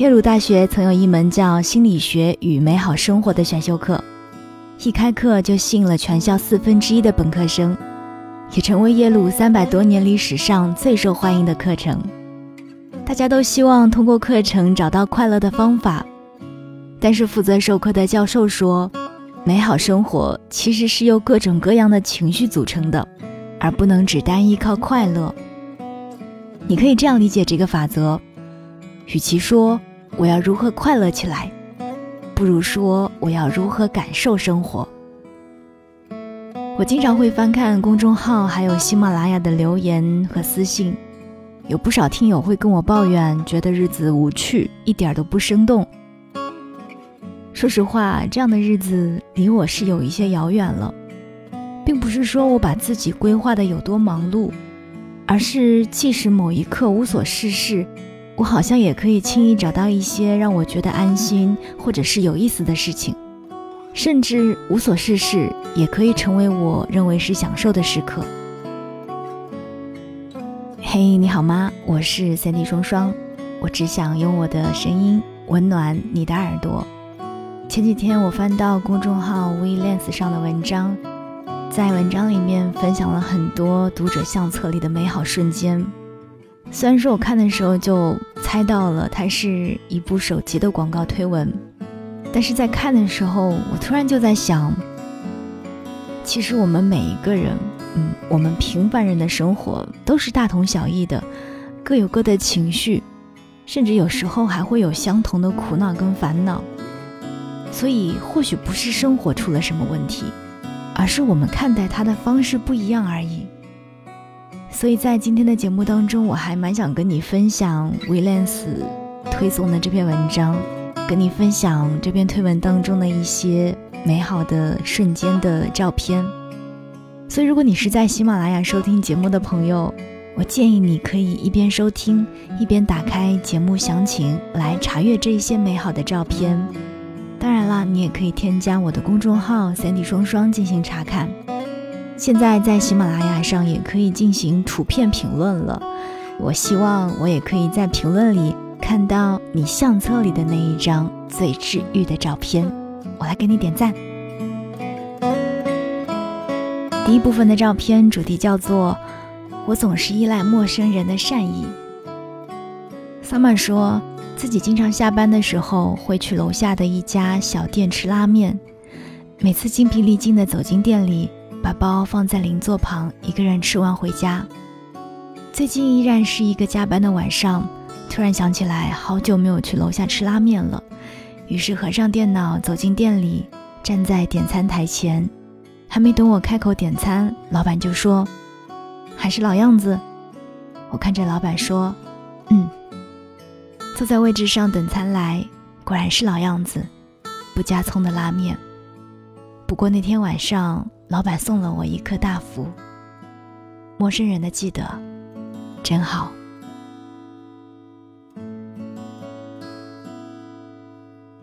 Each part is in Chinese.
耶鲁大学曾有一门叫《心理学与美好生活》的选修课，一开课就吸引了全校四分之一的本科生，也成为耶鲁三百多年历史上最受欢迎的课程。大家都希望通过课程找到快乐的方法，但是负责授课的教授说，美好生活其实是由各种各样的情绪组成的，而不能只单依靠快乐。你可以这样理解这个法则：与其说，我要如何快乐起来？不如说我要如何感受生活。我经常会翻看公众号还有喜马拉雅的留言和私信，有不少听友会跟我抱怨，觉得日子无趣，一点都不生动。说实话，这样的日子离我是有一些遥远了，并不是说我把自己规划的有多忙碌，而是即使某一刻无所事事。我好像也可以轻易找到一些让我觉得安心或者是有意思的事情，甚至无所事事也可以成为我认为是享受的时刻。嘿，你好吗？我是三 D 双双，我只想用我的声音温暖你的耳朵。前几天我翻到公众号 WeLens 上的文章，在文章里面分享了很多读者相册里的美好瞬间。虽然说我看的时候就猜到了它是一部手机的广告推文，但是在看的时候，我突然就在想，其实我们每一个人，嗯，我们平凡人的生活都是大同小异的，各有各的情绪，甚至有时候还会有相同的苦恼跟烦恼。所以或许不是生活出了什么问题，而是我们看待它的方式不一样而已。所以在今天的节目当中，我还蛮想跟你分享 w i l l a n s 推送的这篇文章，跟你分享这篇推文当中的一些美好的瞬间的照片。所以，如果你是在喜马拉雅收听节目的朋友，我建议你可以一边收听，一边打开节目详情来查阅这些美好的照片。当然啦，你也可以添加我的公众号“三 D 双双”进行查看。现在在喜马拉雅上也可以进行图片评论了，我希望我也可以在评论里看到你相册里的那一张最治愈的照片，我来给你点赞。第一部分的照片主题叫做“我总是依赖陌生人的善意”。萨曼说自己经常下班的时候会去楼下的一家小店吃拉面，每次精疲力尽的走进店里。把包放在邻座旁，一个人吃完回家。最近依然是一个加班的晚上，突然想起来好久没有去楼下吃拉面了，于是合上电脑走进店里，站在点餐台前。还没等我开口点餐，老板就说：“还是老样子。”我看着老板说：“嗯。”坐在位置上等餐来，果然是老样子，不加葱的拉面。不过那天晚上。老板送了我一颗大福。陌生人的记得，真好。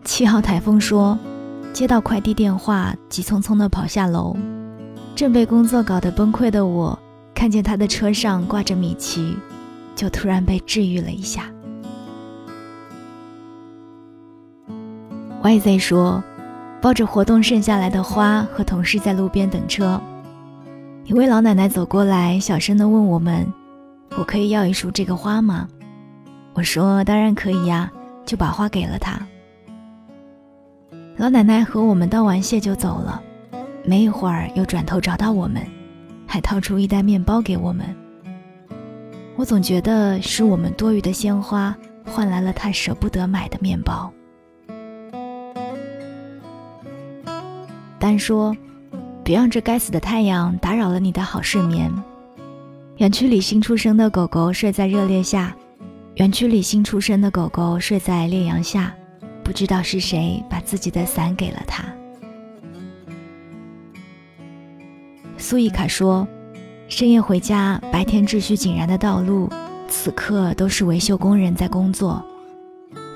七号台风说，接到快递电话，急匆匆的跑下楼。正被工作搞得崩溃的我，看见他的车上挂着米奇，就突然被治愈了一下。YZ 说。抱着活动剩下来的花，和同事在路边等车。一位老奶奶走过来，小声地问我们：“我可以要一束这个花吗？”我说：“当然可以呀。”就把花给了她。老奶奶和我们道完谢就走了，没一会儿又转头找到我们，还掏出一袋面包给我们。我总觉得是我们多余的鲜花换来了她舍不得买的面包。丹说：“别让这该死的太阳打扰了你的好睡眠。”园区里新出生的狗狗睡在热烈下，园区里新出生的狗狗睡在烈阳下，不知道是谁把自己的伞给了他。苏伊卡说：“深夜回家，白天秩序井然的道路，此刻都是维修工人在工作。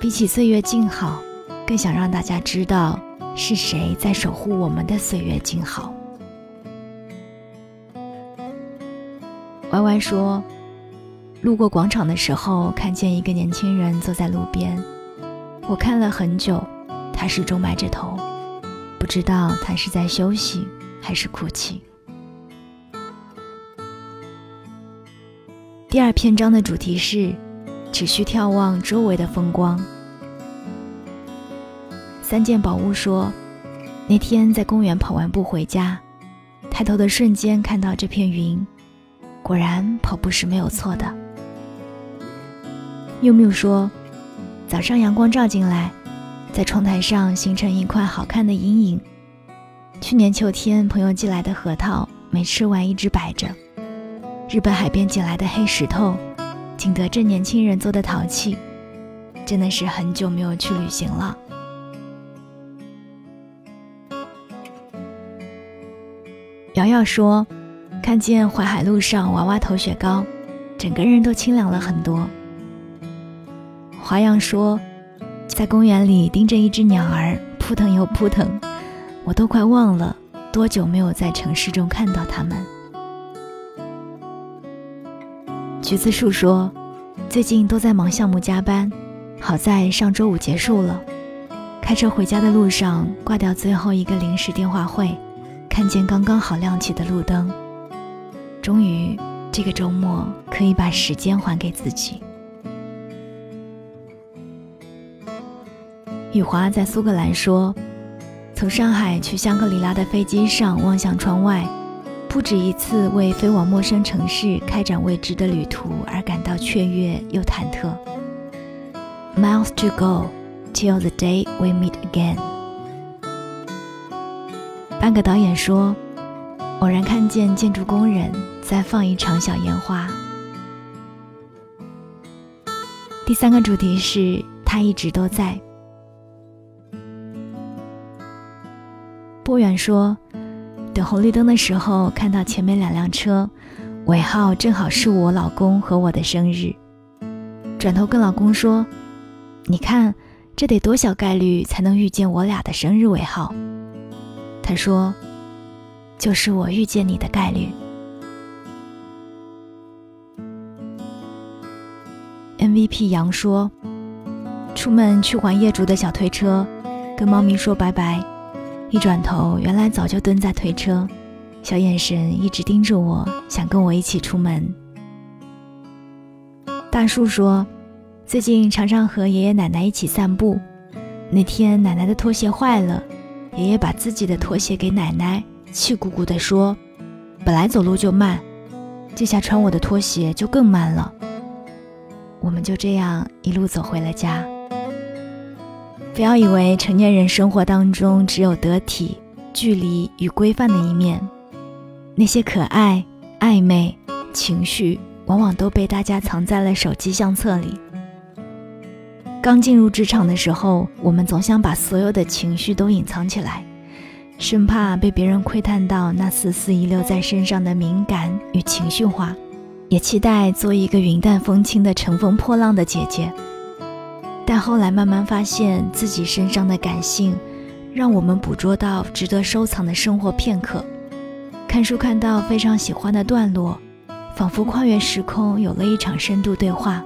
比起岁月静好，更想让大家知道。”是谁在守护我们的岁月静好歪歪说：“路过广场的时候，看见一个年轻人坐在路边，我看了很久，他始终埋着头，不知道他是在休息还是哭泣。第二篇章的主题是只需眺望周围的风光。三件宝物说，那天在公园跑完步回家，抬头的瞬间看到这片云，果然跑步是没有错的。又缪说。早上阳光照进来，在窗台上形成一块好看的阴影。去年秋天朋友寄来的核桃，没吃完一直摆着。日本海边捡来的黑石头，景德镇年轻人做的陶器，真的是很久没有去旅行了。瑶瑶说，看见淮海路上娃娃头雪糕，整个人都清凉了很多。华阳说，在公园里盯着一只鸟儿扑腾又扑腾，我都快忘了多久没有在城市中看到它们。橘子树说，最近都在忙项目加班，好在上周五结束了。开车回家的路上挂掉最后一个临时电话会，看见刚刚好亮起的路灯，终于这个周末可以把时间还给自己。雨华在苏格兰说：“从上海去香格里拉的飞机上望向窗外，不止一次为飞往陌生城市、开展未知的旅途而感到雀跃又忐忑。” Miles to go till the day we meet again。半个导演说：“偶然看见建筑工人在放一场小烟花。”第三个主题是他一直都在。波远说：“等红绿灯的时候，看到前面两辆车，尾号正好是我老公和我的生日。转头跟老公说：‘你看，这得多小概率才能遇见我俩的生日尾号？’他说：‘就是我遇见你的概率。’MVP 杨说：‘出门去还业主的小推车，跟猫咪说拜拜。’”一转头，原来早就蹲在推车，小眼神一直盯着我，想跟我一起出门。大树说，最近常常和爷爷奶奶一起散步。那天奶奶的拖鞋坏了，爷爷把自己的拖鞋给奶奶，气鼓鼓地说：“本来走路就慢，这下穿我的拖鞋就更慢了。”我们就这样一路走回了家。不要以为成年人生活当中只有得体、距离与规范的一面，那些可爱、暧昧情绪，往往都被大家藏在了手机相册里。刚进入职场的时候，我们总想把所有的情绪都隐藏起来，生怕被别人窥探到那丝丝遗留在身上的敏感与情绪化，也期待做一个云淡风轻的乘风破浪的姐姐。但后来慢慢发现自己身上的感性，让我们捕捉到值得收藏的生活片刻。看书看到非常喜欢的段落，仿佛跨越时空，有了一场深度对话。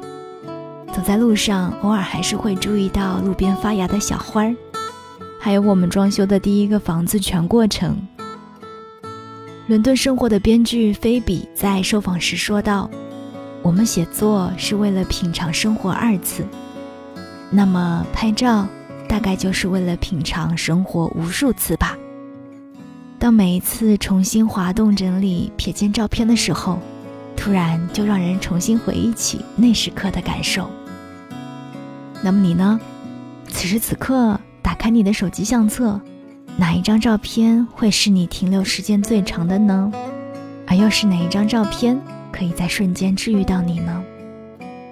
走在路上，偶尔还是会注意到路边发芽的小花儿，还有我们装修的第一个房子全过程。伦敦生活的编剧菲比在受访时说道：“我们写作是为了品尝生活二次。”那么拍照，大概就是为了品尝生活无数次吧。当每一次重新滑动整理、瞥见照片的时候，突然就让人重新回忆起那时刻的感受。那么你呢？此时此刻打开你的手机相册，哪一张照片会是你停留时间最长的呢？而又是哪一张照片可以在瞬间治愈到你呢？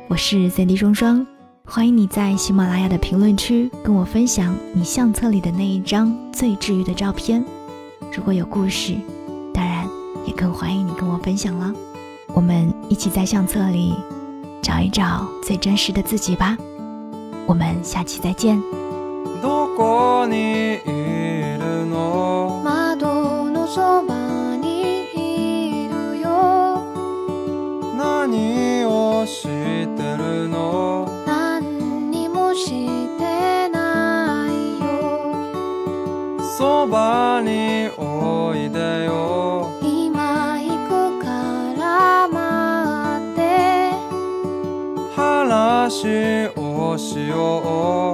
我是 CD 双双。欢迎你在喜马拉雅的评论区跟我分享你相册里的那一张最治愈的照片。如果有故事，当然也更欢迎你跟我分享了。我们一起在相册里找一找最真实的自己吧。我们下期再见。どこにいるの？窓のそばにいるよ。何をしてるの？何にもしてないよ。そばにおいでよ。今行くから待って。話をしよう